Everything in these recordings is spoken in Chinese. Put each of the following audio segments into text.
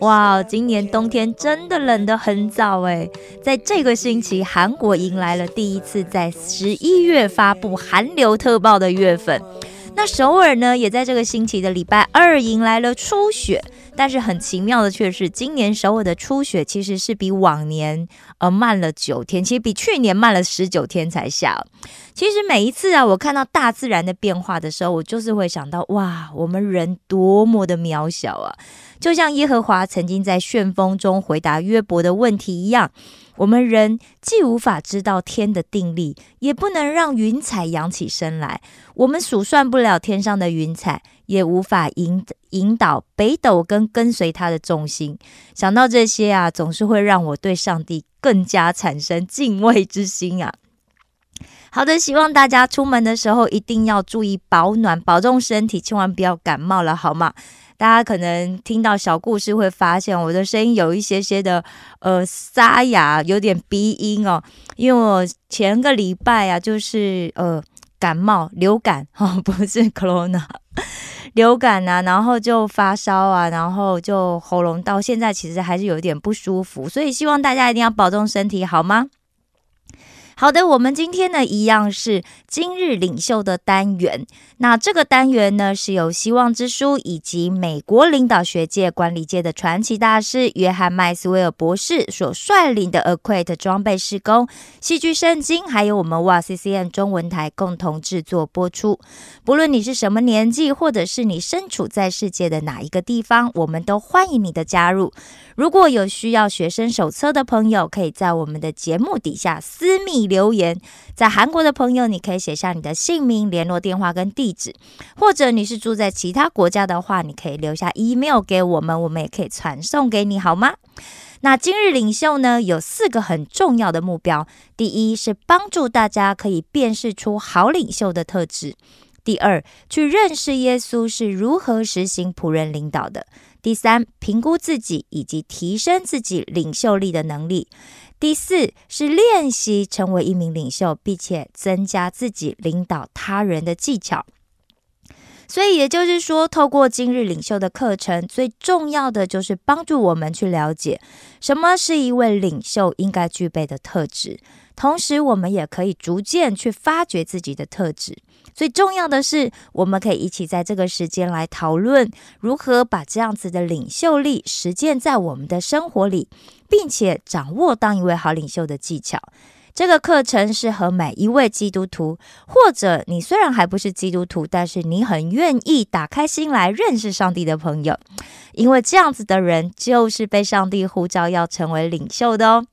哇，今年冬天真的冷得很早哎！在这个星期，韩国迎来了第一次在十一月发布寒流特报的月份。那首尔呢，也在这个星期的礼拜二迎来了初雪。但是很奇妙的却是，今年首尔的初雪其实是比往年呃慢了九天，其实比去年慢了十九天才下。其实每一次啊，我看到大自然的变化的时候，我就是会想到，哇，我们人多么的渺小啊！就像耶和华曾经在旋风中回答约伯的问题一样。我们人既无法知道天的定力，也不能让云彩扬起身来。我们数算不了天上的云彩，也无法引引导北斗跟跟随它的重心。想到这些啊，总是会让我对上帝更加产生敬畏之心啊。好的，希望大家出门的时候一定要注意保暖，保重身体，千万不要感冒了，好吗？大家可能听到小故事会发现我的声音有一些些的呃沙哑，有点鼻音哦，因为我前个礼拜啊就是呃感冒流感 哦，不是 corona 流感啊，然后就发烧啊，然后就喉咙到现在其实还是有点不舒服，所以希望大家一定要保重身体，好吗？好的，我们今天呢一样是今日领袖的单元。那这个单元呢是由希望之书以及美国领导学界、管理界的传奇大师约翰麦斯威尔博士所率领的 Aquate 装备施工、戏剧圣经，还有我们哇 CCM 中文台共同制作播出。不论你是什么年纪，或者是你身处在世界的哪一个地方，我们都欢迎你的加入。如果有需要学生手册的朋友，可以在我们的节目底下私密留言。在韩国的朋友，你可以写下你的姓名、联络电话跟地址，或者你是住在其他国家的话，你可以留下 email 给我们，我们也可以传送给你，好吗？那今日领袖呢，有四个很重要的目标：第一是帮助大家可以辨识出好领袖的特质；第二，去认识耶稣是如何实行仆人领导的。第三，评估自己以及提升自己领袖力的能力；第四是练习成为一名领袖，并且增加自己领导他人的技巧。所以也就是说，透过今日领袖的课程，最重要的就是帮助我们去了解什么是一位领袖应该具备的特质，同时我们也可以逐渐去发掘自己的特质。最重要的是，我们可以一起在这个时间来讨论如何把这样子的领袖力实践在我们的生活里，并且掌握当一位好领袖的技巧。这个课程适合每一位基督徒，或者你虽然还不是基督徒，但是你很愿意打开心来认识上帝的朋友，因为这样子的人就是被上帝呼召要成为领袖的哦。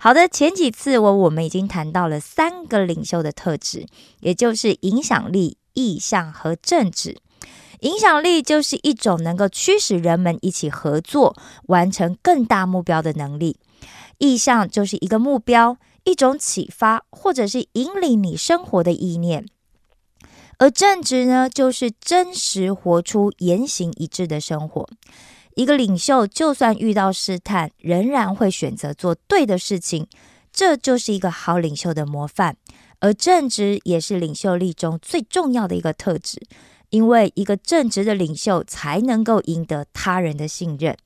好的，前几次我我们已经谈到了三个领袖的特质，也就是影响力、意向和政治。影响力就是一种能够驱使人们一起合作、完成更大目标的能力；意向就是一个目标、一种启发，或者是引领你生活的意念；而正直呢，就是真实活出言行一致的生活。一个领袖，就算遇到试探，仍然会选择做对的事情，这就是一个好领袖的模范。而正直也是领袖力中最重要的一个特质，因为一个正直的领袖才能够赢得他人的信任。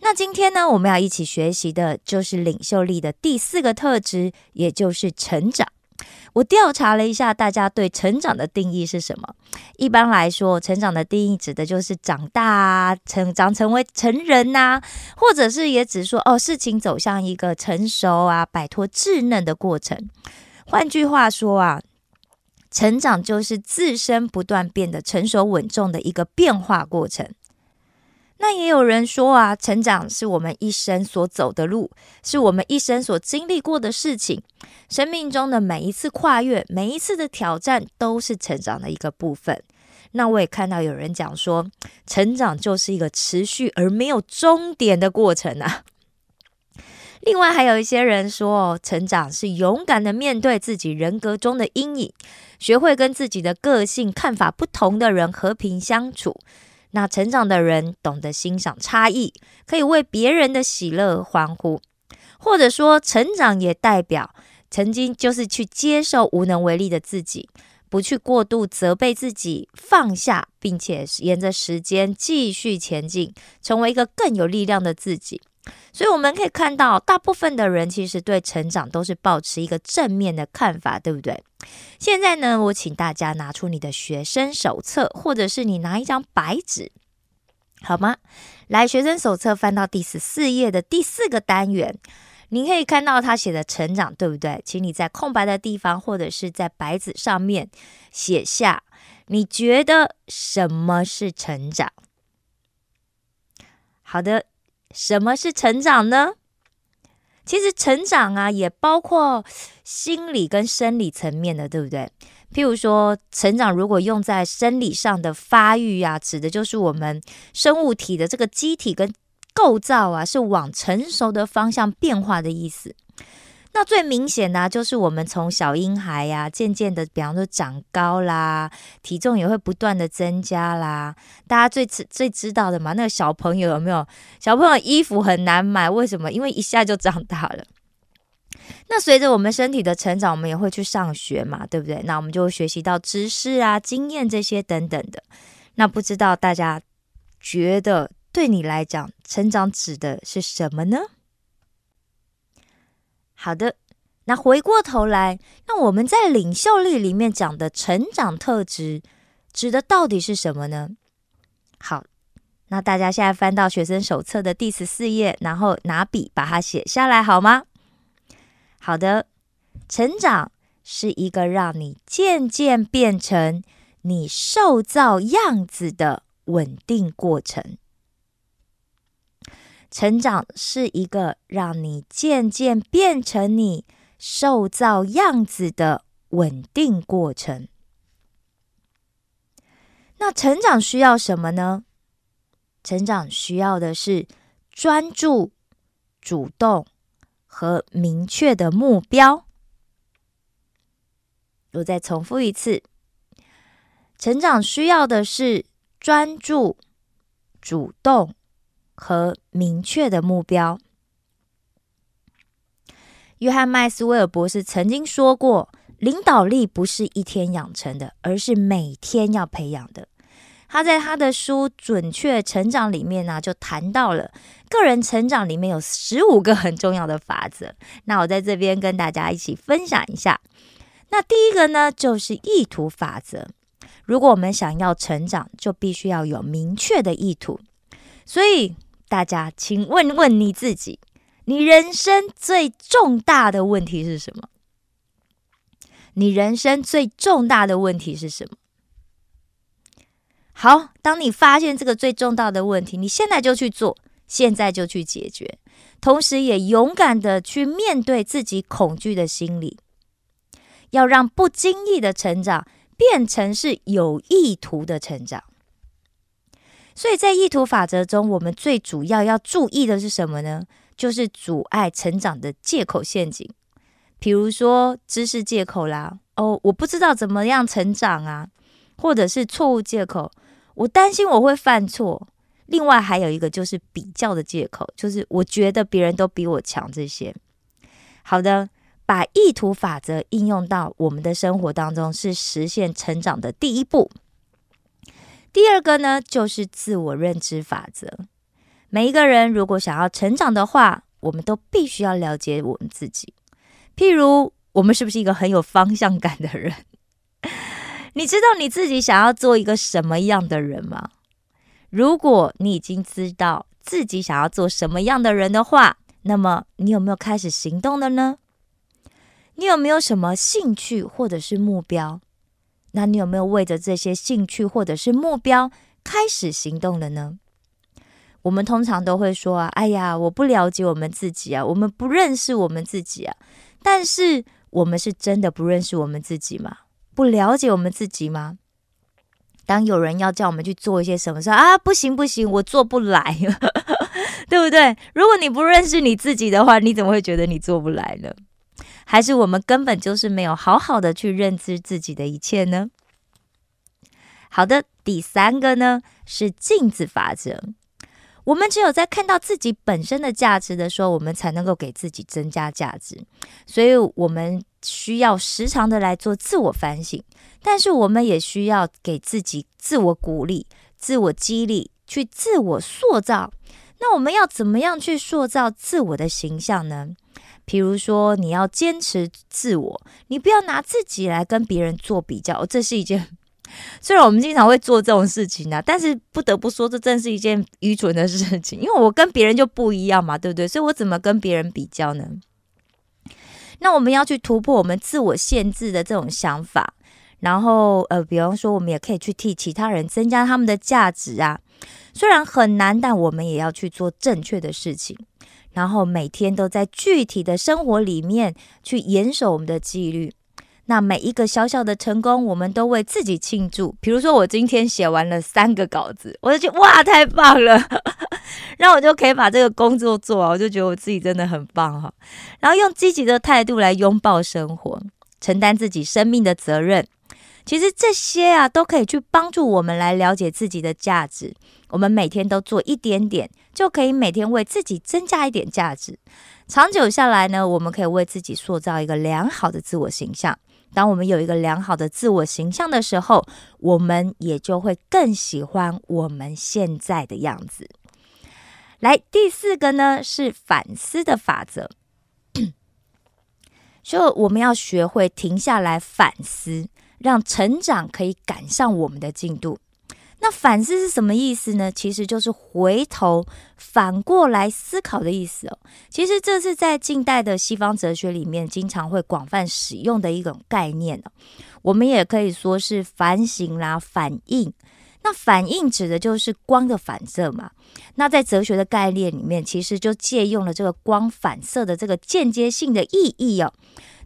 那今天呢，我们要一起学习的就是领袖力的第四个特质，也就是成长。我调查了一下，大家对成长的定义是什么？一般来说，成长的定义指的就是长大啊，成长成为成人呐，或者是也只说哦，事情走向一个成熟啊，摆脱稚嫩的过程。换句话说啊，成长就是自身不断变得成熟稳重的一个变化过程。那也有人说啊，成长是我们一生所走的路，是我们一生所经历过的事情。生命中的每一次跨越，每一次的挑战，都是成长的一个部分。那我也看到有人讲说，成长就是一个持续而没有终点的过程啊。另外，还有一些人说，哦成长是勇敢的面对自己人格中的阴影，学会跟自己的个性、看法不同的人和平相处。那成长的人懂得欣赏差异，可以为别人的喜乐欢呼，或者说，成长也代表曾经就是去接受无能为力的自己，不去过度责备自己，放下，并且沿着时间继续前进，成为一个更有力量的自己。所以我们可以看到，大部分的人其实对成长都是保持一个正面的看法，对不对？现在呢，我请大家拿出你的学生手册，或者是你拿一张白纸，好吗？来，学生手册翻到第十四页的第四个单元，你可以看到他写的成长，对不对？请你在空白的地方，或者是在白纸上面写下，你觉得什么是成长？好的。什么是成长呢？其实成长啊，也包括心理跟生理层面的，对不对？譬如说，成长如果用在生理上的发育啊，指的就是我们生物体的这个机体跟构造啊，是往成熟的方向变化的意思。那最明显的，就是我们从小婴孩呀，渐渐的，比方说长高啦，体重也会不断的增加啦。大家最知最知道的嘛，那个小朋友有没有？小朋友衣服很难买，为什么？因为一下就长大了。那随着我们身体的成长，我们也会去上学嘛，对不对？那我们就学习到知识啊、经验这些等等的。那不知道大家觉得，对你来讲，成长指的是什么呢？好的，那回过头来，那我们在领袖力里面讲的成长特质，指的到底是什么呢？好，那大家现在翻到学生手册的第十四页，然后拿笔把它写下来，好吗？好的，成长是一个让你渐渐变成你受造样子的稳定过程。成长是一个让你渐渐变成你受造样子的稳定过程。那成长需要什么呢？成长需要的是专注、主动和明确的目标。我再重复一次：成长需要的是专注、主动。和明确的目标。约翰麦斯威尔博士曾经说过：“领导力不是一天养成的，而是每天要培养的。”他在他的书《准确成长》里面呢，就谈到了个人成长里面有十五个很重要的法则。那我在这边跟大家一起分享一下。那第一个呢，就是意图法则。如果我们想要成长，就必须要有明确的意图。所以。大家，请问问你自己，你人生最重大的问题是什么？你人生最重大的问题是什么？好，当你发现这个最重大的问题，你现在就去做，现在就去解决，同时也勇敢的去面对自己恐惧的心理，要让不经意的成长变成是有意图的成长。所以在意图法则中，我们最主要要注意的是什么呢？就是阻碍成长的借口陷阱，比如说知识借口啦，哦，我不知道怎么样成长啊，或者是错误借口，我担心我会犯错。另外还有一个就是比较的借口，就是我觉得别人都比我强。这些好的，把意图法则应用到我们的生活当中，是实现成长的第一步。第二个呢，就是自我认知法则。每一个人如果想要成长的话，我们都必须要了解我们自己。譬如，我们是不是一个很有方向感的人？你知道你自己想要做一个什么样的人吗？如果你已经知道自己想要做什么样的人的话，那么你有没有开始行动了呢？你有没有什么兴趣或者是目标？那你有没有为着这些兴趣或者是目标开始行动了呢？我们通常都会说啊，哎呀，我不了解我们自己啊，我们不认识我们自己啊。但是我们是真的不认识我们自己吗？不了解我们自己吗？当有人要叫我们去做一些什么事啊，不行不行，我做不来。对不对？如果你不认识你自己的话，你怎么会觉得你做不来呢？还是我们根本就是没有好好的去认知自己的一切呢？好的，第三个呢是镜子法则。我们只有在看到自己本身的价值的时候，我们才能够给自己增加价值。所以，我们需要时常的来做自我反省，但是我们也需要给自己自我鼓励、自我激励，去自我塑造。那我们要怎么样去塑造自我的形象呢？比如说，你要坚持自我，你不要拿自己来跟别人做比较，这是一件。虽然我们经常会做这种事情呢，但是不得不说，这真是一件愚蠢的事情。因为我跟别人就不一样嘛，对不对？所以我怎么跟别人比较呢？那我们要去突破我们自我限制的这种想法，然后呃，比方说，我们也可以去替其他人增加他们的价值啊。虽然很难，但我们也要去做正确的事情，然后每天都在具体的生活里面去严守我们的纪律。那每一个小小的成功，我们都为自己庆祝。比如说，我今天写完了三个稿子，我就觉得哇，太棒了！然后我就可以把这个工作做完，我就觉得我自己真的很棒哈。然后用积极的态度来拥抱生活，承担自己生命的责任。其实这些啊，都可以去帮助我们来了解自己的价值。我们每天都做一点点，就可以每天为自己增加一点价值。长久下来呢，我们可以为自己塑造一个良好的自我形象。当我们有一个良好的自我形象的时候，我们也就会更喜欢我们现在的样子。来，第四个呢是反思的法则，就我们要学会停下来反思，让成长可以赶上我们的进度。那反思是什么意思呢？其实就是回头反过来思考的意思哦。其实这是在近代的西方哲学里面经常会广泛使用的一种概念哦。我们也可以说是反省啦、反应。那反应指的就是光的反射嘛。那在哲学的概念里面，其实就借用了这个光反射的这个间接性的意义哦，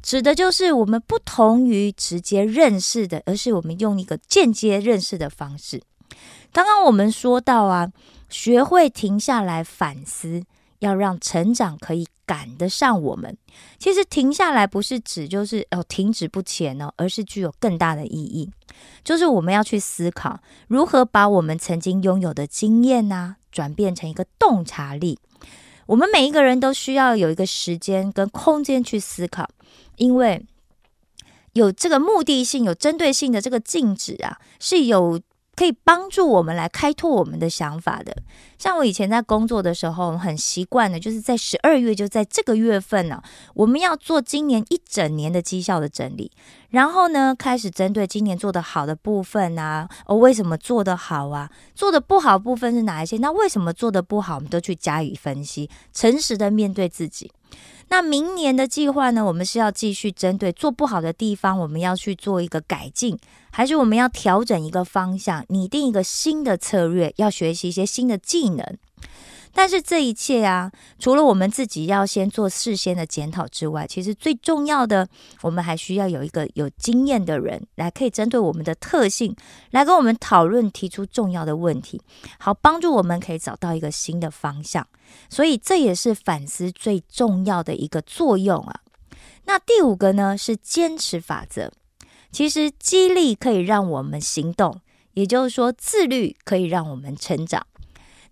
指的就是我们不同于直接认识的，而是我们用一个间接认识的方式。刚刚我们说到啊，学会停下来反思，要让成长可以赶得上我们。其实停下来不是指就是哦停止不前哦，而是具有更大的意义，就是我们要去思考如何把我们曾经拥有的经验呐，转变成一个洞察力。我们每一个人都需要有一个时间跟空间去思考，因为有这个目的性、有针对性的这个静止啊，是有。可以帮助我们来开拓我们的想法的。像我以前在工作的时候，很习惯的，就是在十二月，就在这个月份呢，我们要做今年一整年的绩效的整理，然后呢，开始针对今年做的好的部分啊，哦，为什么做得好啊？做的不好部分是哪一些？那为什么做的不好？我们都去加以分析，诚实的面对自己。那明年的计划呢？我们是要继续针对做不好的地方，我们要去做一个改进，还是我们要调整一个方向，拟定一个新的策略，要学习一些新的技能？但是这一切啊，除了我们自己要先做事先的检讨之外，其实最重要的，我们还需要有一个有经验的人来，可以针对我们的特性来跟我们讨论，提出重要的问题，好帮助我们可以找到一个新的方向。所以这也是反思最重要的一个作用啊。那第五个呢是坚持法则。其实激励可以让我们行动，也就是说自律可以让我们成长。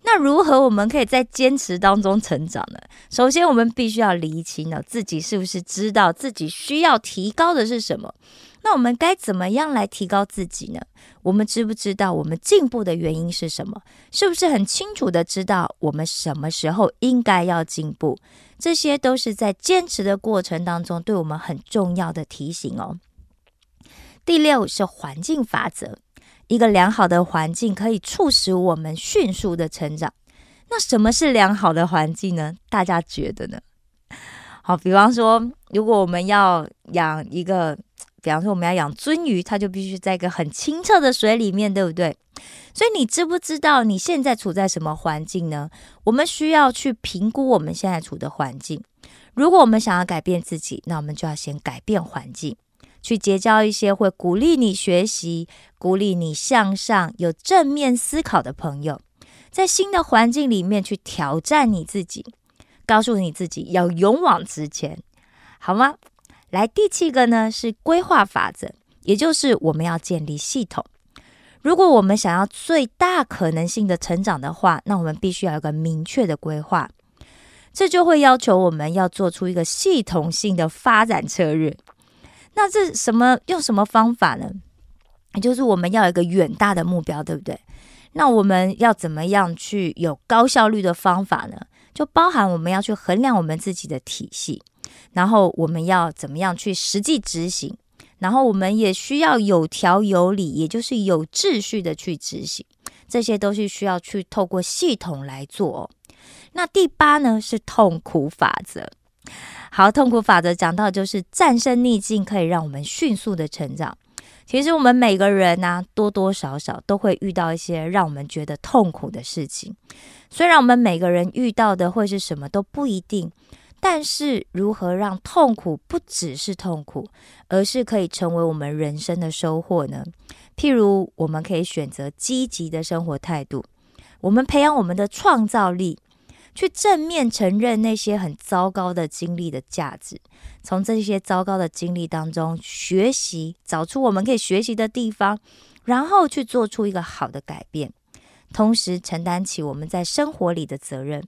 那如何我们可以在坚持当中成长呢？首先，我们必须要厘清呢，自己是不是知道自己需要提高的是什么？那我们该怎么样来提高自己呢？我们知不知道我们进步的原因是什么？是不是很清楚的知道我们什么时候应该要进步？这些都是在坚持的过程当中对我们很重要的提醒哦。第六是环境法则。一个良好的环境可以促使我们迅速的成长。那什么是良好的环境呢？大家觉得呢？好，比方说，如果我们要养一个，比方说我们要养鳟鱼，它就必须在一个很清澈的水里面，对不对？所以你知不知道你现在处在什么环境呢？我们需要去评估我们现在处的环境。如果我们想要改变自己，那我们就要先改变环境。去结交一些会鼓励你学习、鼓励你向上、有正面思考的朋友。在新的环境里面去挑战你自己，告诉你自己要勇往直前，好吗？来，第七个呢是规划法则，也就是我们要建立系统。如果我们想要最大可能性的成长的话，那我们必须要有个明确的规划。这就会要求我们要做出一个系统性的发展策略。那这什么用什么方法呢？也就是我们要有一个远大的目标，对不对？那我们要怎么样去有高效率的方法呢？就包含我们要去衡量我们自己的体系，然后我们要怎么样去实际执行，然后我们也需要有条有理，也就是有秩序的去执行。这些都是需要去透过系统来做。那第八呢是痛苦法则。好，痛苦法则讲到就是战胜逆境，可以让我们迅速的成长。其实我们每个人呢，多多少少都会遇到一些让我们觉得痛苦的事情。虽然我们每个人遇到的会是什么都不一定，但是如何让痛苦不只是痛苦，而是可以成为我们人生的收获呢？譬如，我们可以选择积极的生活态度，我们培养我们的创造力。去正面承认那些很糟糕的经历的价值，从这些糟糕的经历当中学习，找出我们可以学习的地方，然后去做出一个好的改变，同时承担起我们在生活里的责任。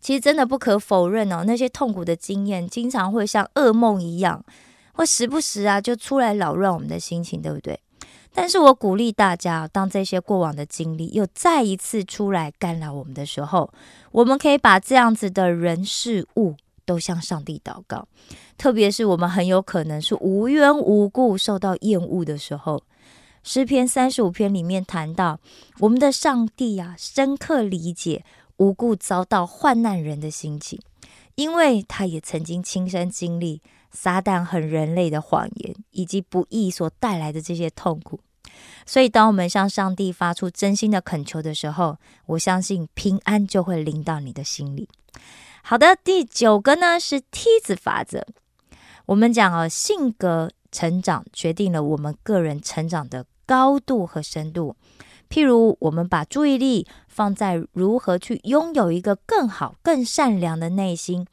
其实真的不可否认哦，那些痛苦的经验经常会像噩梦一样，会时不时啊就出来扰乱我们的心情，对不对？但是我鼓励大家，当这些过往的经历又再一次出来干扰我们的时候，我们可以把这样子的人事物都向上帝祷告。特别是我们很有可能是无缘无故受到厌恶的时候，诗篇三十五篇里面谈到，我们的上帝啊，深刻理解无故遭到患难人的心情，因为他也曾经亲身经历撒旦和人类的谎言以及不义所带来的这些痛苦。所以，当我们向上帝发出真心的恳求的时候，我相信平安就会临到你的心里。好的，第九个呢是梯子法则。我们讲哦，性格成长决定了我们个人成长的高度和深度。譬如，我们把注意力放在如何去拥有一个更好、更善良的内心，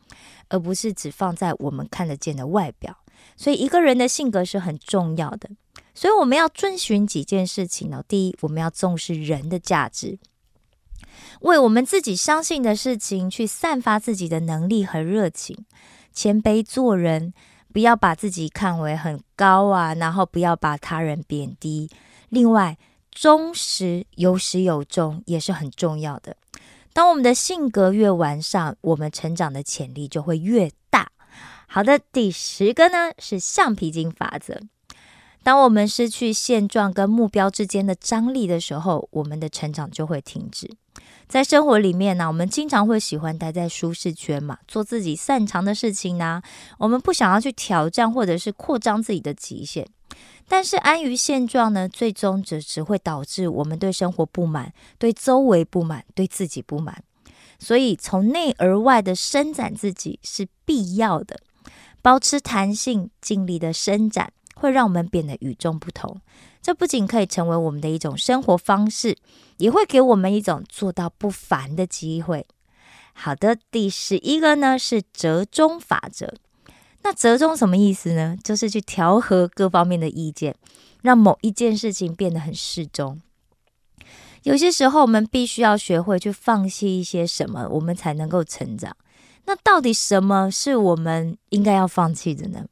而不是只放在我们看得见的外表。所以，一个人的性格是很重要的。所以我们要遵循几件事情呢？第一，我们要重视人的价值，为我们自己相信的事情去散发自己的能力和热情，谦卑做人，不要把自己看为很高啊，然后不要把他人贬低。另外，忠实有始有终也是很重要的。当我们的性格越完善，我们成长的潜力就会越大。好的，第十个呢是橡皮筋法则。当我们失去现状跟目标之间的张力的时候，我们的成长就会停止。在生活里面呢，我们经常会喜欢待在舒适圈嘛，做自己擅长的事情呢。我们不想要去挑战或者是扩张自己的极限。但是安于现状呢，最终只只会导致我们对生活不满，对周围不满，对自己不满。所以从内而外的伸展自己是必要的，保持弹性，尽力的伸展。会让我们变得与众不同，这不仅可以成为我们的一种生活方式，也会给我们一种做到不凡的机会。好的，第十一个呢是折中法则。那折中什么意思呢？就是去调和各方面的意见，让某一件事情变得很适中。有些时候，我们必须要学会去放弃一些什么，我们才能够成长。那到底什么是我们应该要放弃的呢？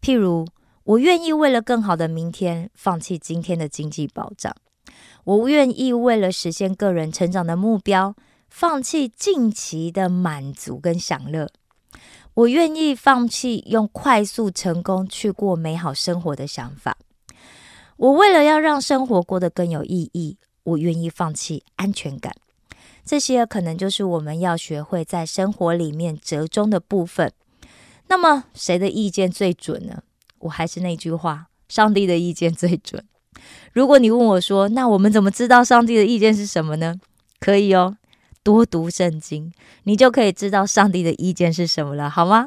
譬如。我愿意为了更好的明天放弃今天的经济保障，我愿意为了实现个人成长的目标放弃近期的满足跟享乐，我愿意放弃用快速成功去过美好生活的想法。我为了要让生活过得更有意义，我愿意放弃安全感。这些可能就是我们要学会在生活里面折中的部分。那么，谁的意见最准呢？我还是那句话，上帝的意见最准。如果你问我说，那我们怎么知道上帝的意见是什么呢？可以哦，多读圣经，你就可以知道上帝的意见是什么了，好吗？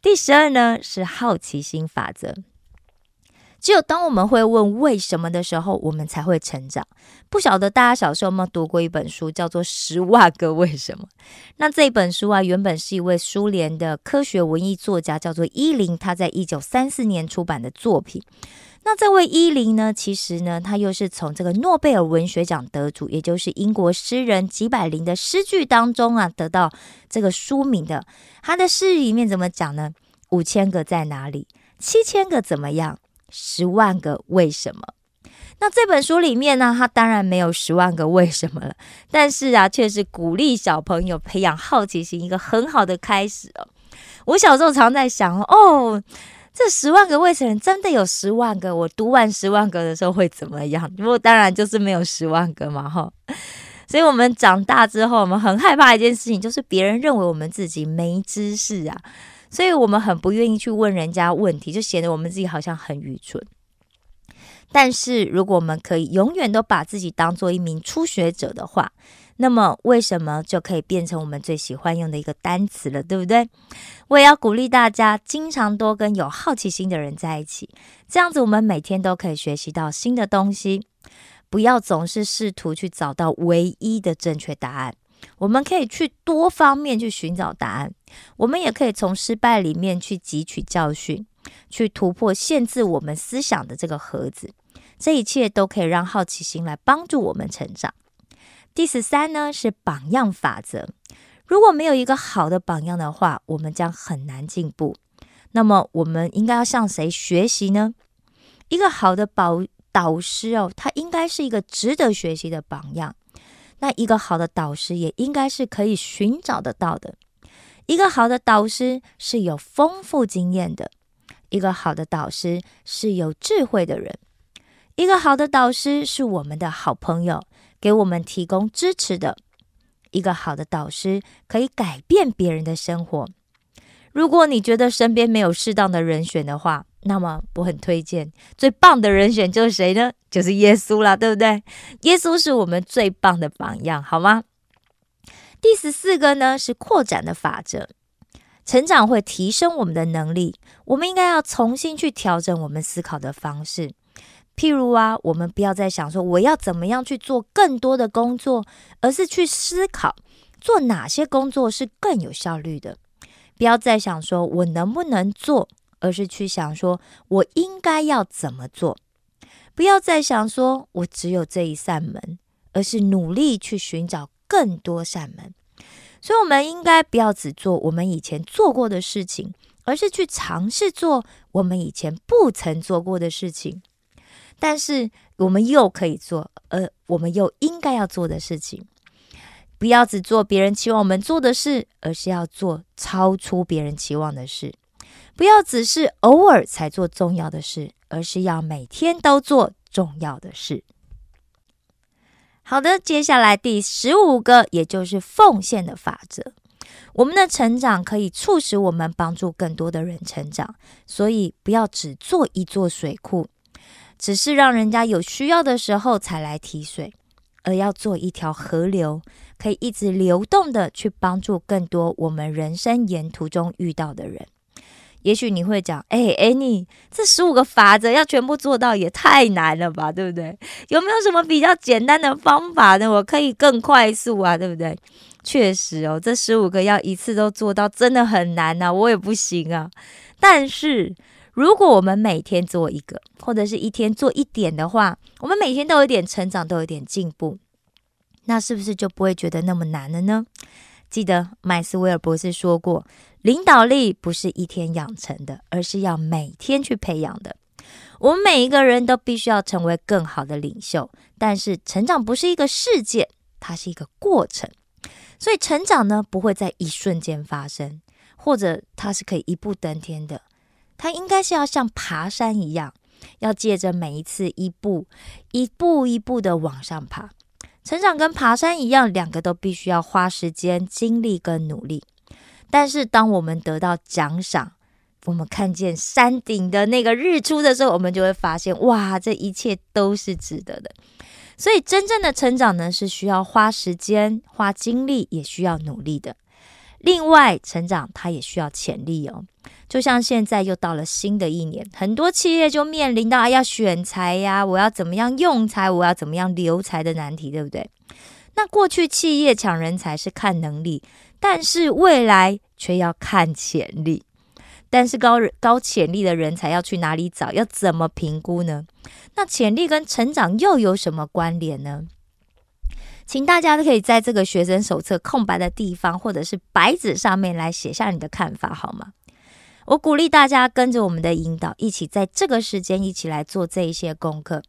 第十二呢是好奇心法则。只有当我们会问为什么的时候，我们才会成长。不晓得大家小时候有没有读过一本书，叫做《十万个为什么》。那这本书啊，原本是一位苏联的科学文艺作家，叫做伊林，他在一九三四年出版的作品。那这位伊林呢，其实呢，他又是从这个诺贝尔文学奖得主，也就是英国诗人吉百林的诗句当中啊，得到这个书名的。他的诗里面怎么讲呢？五千个在哪里？七千个怎么样？十万个为什么？那这本书里面呢，它当然没有十万个为什么了，但是啊，却是鼓励小朋友培养好奇心一个很好的开始哦。我小时候常在想哦，这十万个为什么真的有十万个？我读完十万个的时候会怎么样？不过当然就是没有十万个嘛，哈。所以我们长大之后，我们很害怕一件事情，就是别人认为我们自己没知识啊。所以我们很不愿意去问人家问题，就显得我们自己好像很愚蠢。但是如果我们可以永远都把自己当做一名初学者的话，那么为什么就可以变成我们最喜欢用的一个单词了，对不对？我也要鼓励大家，经常多跟有好奇心的人在一起，这样子我们每天都可以学习到新的东西。不要总是试图去找到唯一的正确答案。我们可以去多方面去寻找答案，我们也可以从失败里面去汲取教训，去突破限制我们思想的这个盒子。这一切都可以让好奇心来帮助我们成长。第十三呢是榜样法则。如果没有一个好的榜样的话，我们将很难进步。那么我们应该要向谁学习呢？一个好的导导师哦，他应该是一个值得学习的榜样。那一个好的导师也应该是可以寻找得到的。一个好的导师是有丰富经验的，一个好的导师是有智慧的人，一个好的导师是我们的好朋友，给我们提供支持的。一个好的导师可以改变别人的生活。如果你觉得身边没有适当的人选的话，那么我很推荐最棒的人选就是谁呢？就是耶稣啦，对不对？耶稣是我们最棒的榜样，好吗？第十四个呢是扩展的法则，成长会提升我们的能力，我们应该要重新去调整我们思考的方式。譬如啊，我们不要再想说我要怎么样去做更多的工作，而是去思考做哪些工作是更有效率的。不要再想说我能不能做。而是去想说，我应该要怎么做？不要再想说我只有这一扇门，而是努力去寻找更多扇门。所以，我们应该不要只做我们以前做过的事情，而是去尝试做我们以前不曾做过的事情。但是，我们又可以做，而我们又应该要做的事情。不要只做别人期望我们做的事，而是要做超出别人期望的事。不要只是偶尔才做重要的事，而是要每天都做重要的事。好的，接下来第十五个，也就是奉献的法则。我们的成长可以促使我们帮助更多的人成长，所以不要只做一座水库，只是让人家有需要的时候才来提水，而要做一条河流，可以一直流动的去帮助更多我们人生沿途中遇到的人。也许你会讲，哎哎，你这十五个法则要全部做到也太难了吧，对不对？有没有什么比较简单的方法呢？我可以更快速啊，对不对？确实哦，这十五个要一次都做到，真的很难呐，我也不行啊。但是如果我们每天做一个，或者是一天做一点的话，我们每天都有点成长，都有点进步，那是不是就不会觉得那么难了呢？记得麦斯威尔博士说过。领导力不是一天养成的，而是要每天去培养的。我们每一个人都必须要成为更好的领袖，但是成长不是一个事件，它是一个过程。所以成长呢，不会在一瞬间发生，或者它是可以一步登天的。它应该是要像爬山一样，要借着每一次一步一步一步的往上爬。成长跟爬山一样，两个都必须要花时间、精力跟努力。但是，当我们得到奖赏，我们看见山顶的那个日出的时候，我们就会发现，哇，这一切都是值得的。所以，真正的成长呢，是需要花时间、花精力，也需要努力的。另外，成长它也需要潜力哦。就像现在又到了新的一年，很多企业就面临到要选才呀，我要怎么样用才，我要怎么样留才的难题，对不对？那过去企业抢人才是看能力，但是未来却要看潜力。但是高高潜力的人才要去哪里找？要怎么评估呢？那潜力跟成长又有什么关联呢？请大家都可以在这个学生手册空白的地方，或者是白纸上面来写下你的看法，好吗？我鼓励大家跟着我们的引导，一起在这个时间一起来做这一些功课。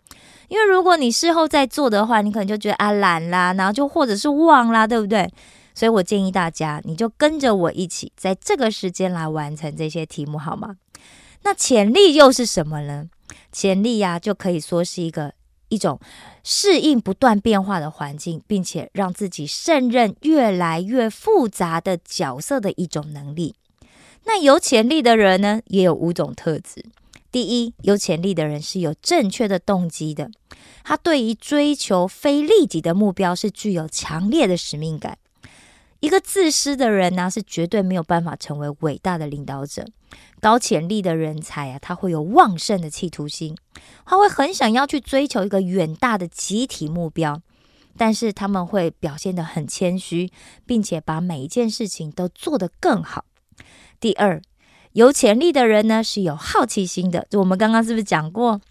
因为如果你事后再做的话，你可能就觉得啊懒啦，然后就或者是忘啦，对不对？所以我建议大家，你就跟着我一起在这个时间来完成这些题目，好吗？那潜力又是什么呢？潜力呀，就可以说是一个。一种适应不断变化的环境，并且让自己胜任越来越复杂的角色的一种能力。那有潜力的人呢，也有五种特质。第一，有潜力的人是有正确的动机的，他对于追求非利己的目标是具有强烈的使命感。一个自私的人呢，是绝对没有办法成为伟大的领导者。高潜力的人才啊，他会有旺盛的企图心，他会很想要去追求一个远大的集体目标，但是他们会表现得很谦虚，并且把每一件事情都做得更好。第二，有潜力的人呢，是有好奇心的。就我们刚刚是不是讲过？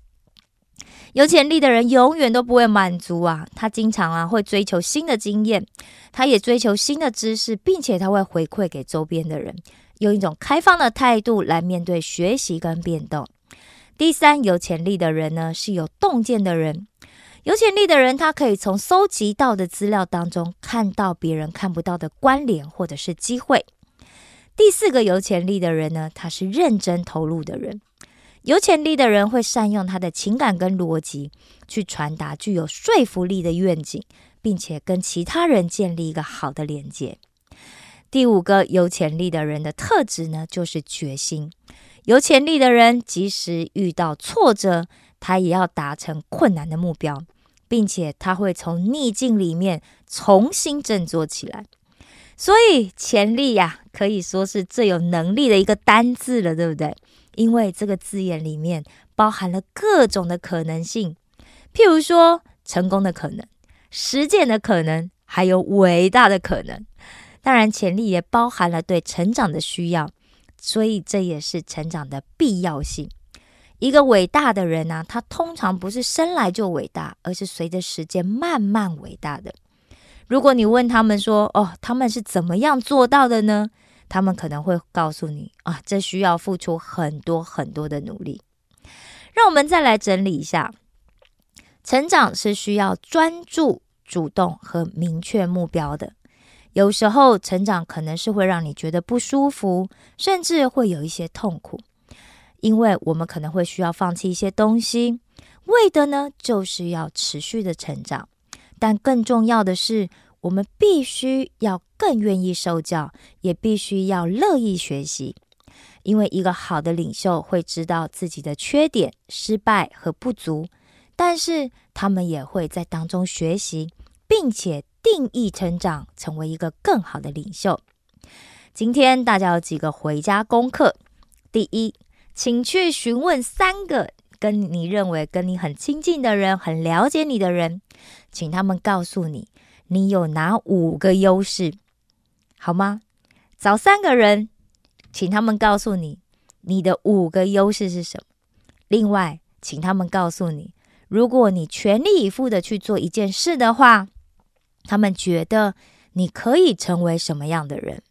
有潜力的人永远都不会满足啊，他经常啊会追求新的经验，他也追求新的知识，并且他会回馈给周边的人，用一种开放的态度来面对学习跟变动。第三，有潜力的人呢是有洞见的人，有潜力的人他可以从搜集到的资料当中看到别人看不到的关联或者是机会。第四个有潜力的人呢，他是认真投入的人。有潜力的人会善用他的情感跟逻辑，去传达具有说服力的愿景，并且跟其他人建立一个好的连接。第五个有潜力的人的特质呢，就是决心。有潜力的人，即使遇到挫折，他也要达成困难的目标，并且他会从逆境里面重新振作起来。所以，潜力呀，可以说是最有能力的一个单字了，对不对？因为这个字眼里面包含了各种的可能性，譬如说成功的可能、实践的可能，还有伟大的可能。当然，潜力也包含了对成长的需要，所以这也是成长的必要性。一个伟大的人呢，他通常不是生来就伟大，而是随着时间慢慢伟大的。如果你问他们说：“哦，他们是怎么样做到的呢？”他们可能会告诉你啊，这需要付出很多很多的努力。让我们再来整理一下，成长是需要专注、主动和明确目标的。有时候，成长可能是会让你觉得不舒服，甚至会有一些痛苦，因为我们可能会需要放弃一些东西，为的呢，就是要持续的成长。但更重要的是。我们必须要更愿意受教，也必须要乐意学习，因为一个好的领袖会知道自己的缺点、失败和不足，但是他们也会在当中学习，并且定义成长，成为一个更好的领袖。今天大家有几个回家功课：第一，请去询问三个跟你认为跟你很亲近的人、很了解你的人，请他们告诉你。你有哪五个优势，好吗？找三个人，请他们告诉你你的五个优势是什么。另外，请他们告诉你，如果你全力以赴的去做一件事的话，他们觉得你可以成为什么样的人？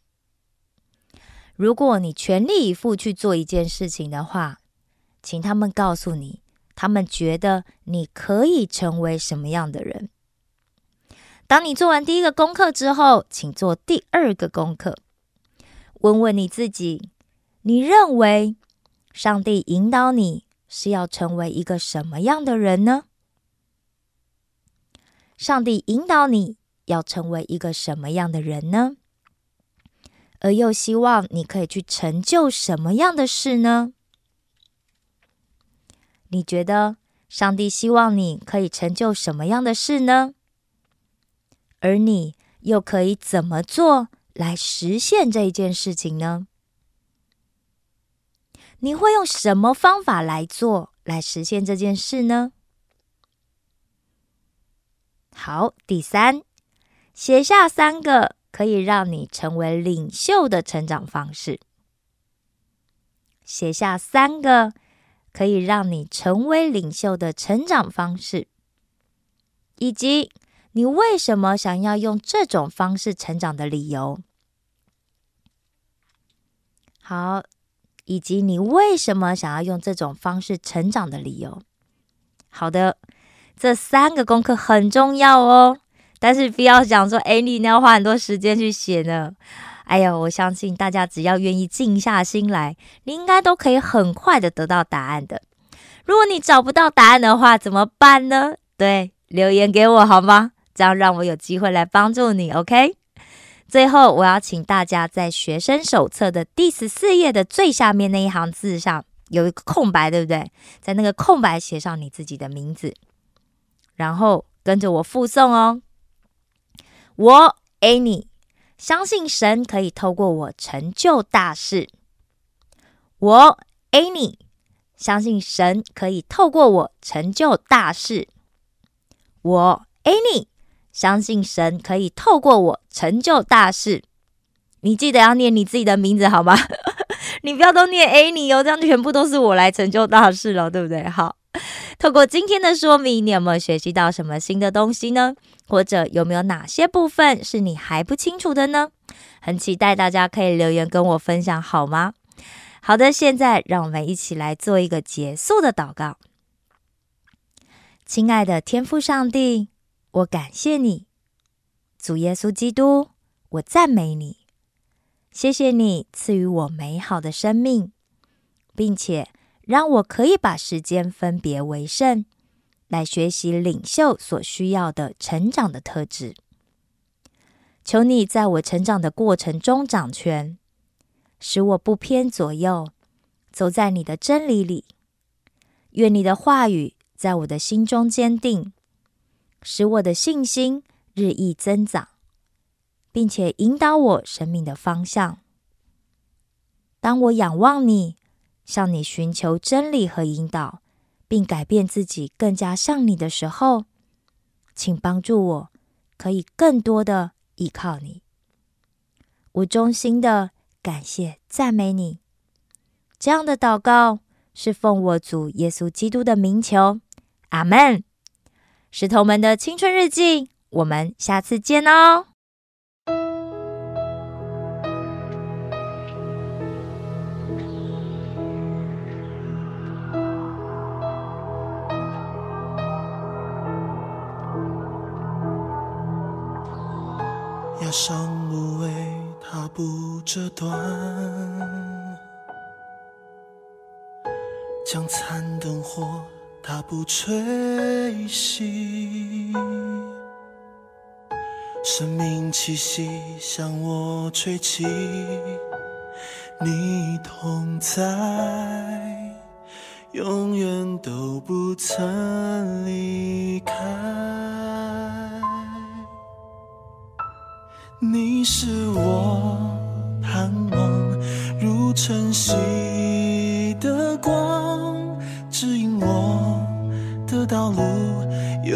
如果你全力以赴去做一件事情的话，请他们告诉你，他们觉得你可以成为什么样的人？当你做完第一个功课之后，请做第二个功课。问问你自己：你认为上帝引导你是要成为一个什么样的人呢？上帝引导你要成为一个什么样的人呢？而又希望你可以去成就什么样的事呢？你觉得上帝希望你可以成就什么样的事呢？而你又可以怎么做来实现这一件事情呢？你会用什么方法来做，来实现这件事呢？好，第三，写下三个可以让你成为领袖的成长方式。写下三个可以让你成为领袖的成长方式，以及你为什么想要用这种方式成长的理由。好。以及你为什么想要用这种方式成长的理由？好的，这三个功课很重要哦。但是不要想说，哎，你要花很多时间去写呢。哎呀，我相信大家只要愿意静下心来，你应该都可以很快的得到答案的。如果你找不到答案的话，怎么办呢？对，留言给我好吗？这样让我有机会来帮助你。OK。最后，我要请大家在学生手册的第十四页的最下面那一行字上有一个空白，对不对？在那个空白写上你自己的名字，然后跟着我附送哦。我 Annie 相信神可以透过我成就大事。我 Annie 相信神可以透过我成就大事。我 Annie。相信神可以透过我成就大事。你记得要念你自己的名字好吗？你不要都念 A 你哦，这样全部都是我来成就大事了，对不对？好，透过今天的说明，你有没有学习到什么新的东西呢？或者有没有哪些部分是你还不清楚的呢？很期待大家可以留言跟我分享，好吗？好的，现在让我们一起来做一个结束的祷告。亲爱的天父上帝。我感谢你，主耶稣基督，我赞美你，谢谢你赐予我美好的生命，并且让我可以把时间分别为圣，来学习领袖所需要的成长的特质。求你在我成长的过程中掌权，使我不偏左右，走在你的真理里。愿你的话语在我的心中坚定。使我的信心日益增长，并且引导我生命的方向。当我仰望你，向你寻求真理和引导，并改变自己更加像你的时候，请帮助我，可以更多的依靠你。我衷心的感谢赞美你。这样的祷告是奉我主耶稣基督的名求，阿门。石头们的青春日记，我们下次见哦！压伤芦苇，它不折断，将残灯火。它不吹熄，生命气息向我吹起，你同在，永远都不曾离开。你是我盼望如晨曦道路有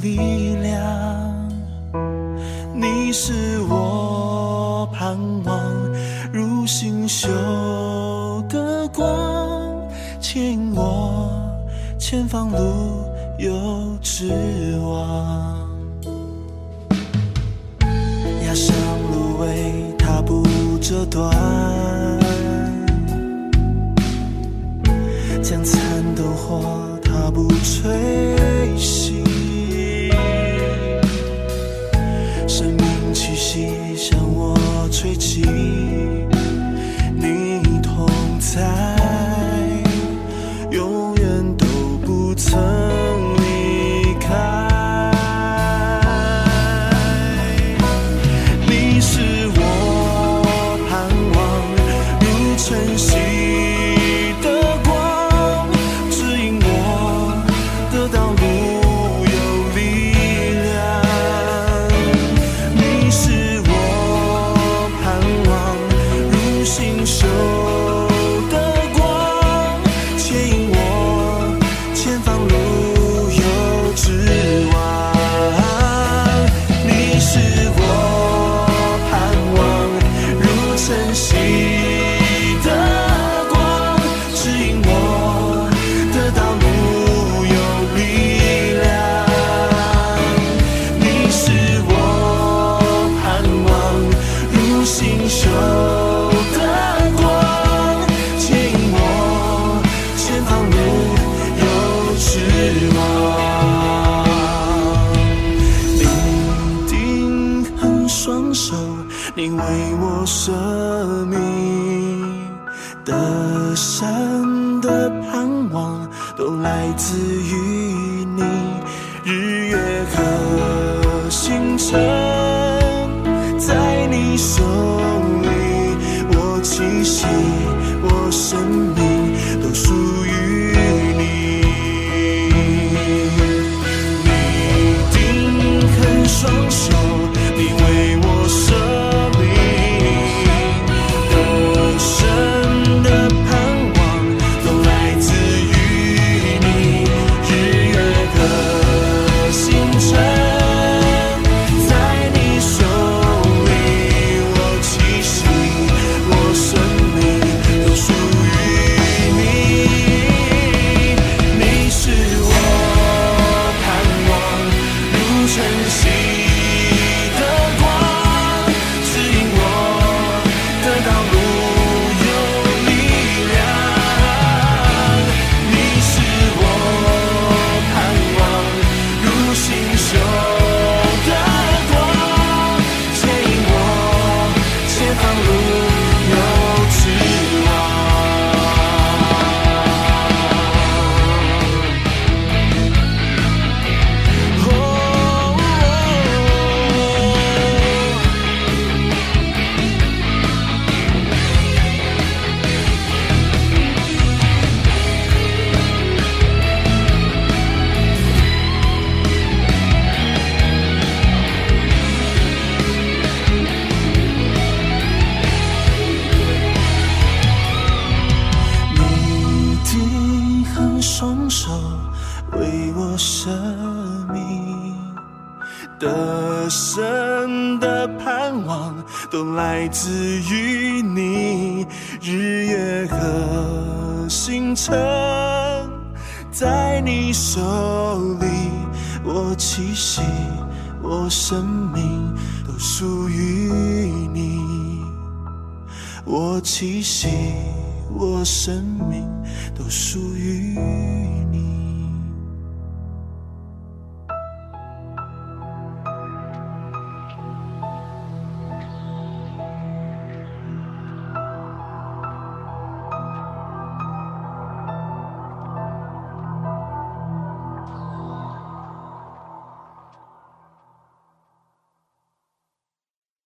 力量，你是我盼望如星宿的光，牵引我前方路有指望。压上芦苇，它不折断，将残灯火。吹熄，生命气息向我吹起，自于你日月和星辰在你手里我栖息我生命都属于你。我栖息我生命都属于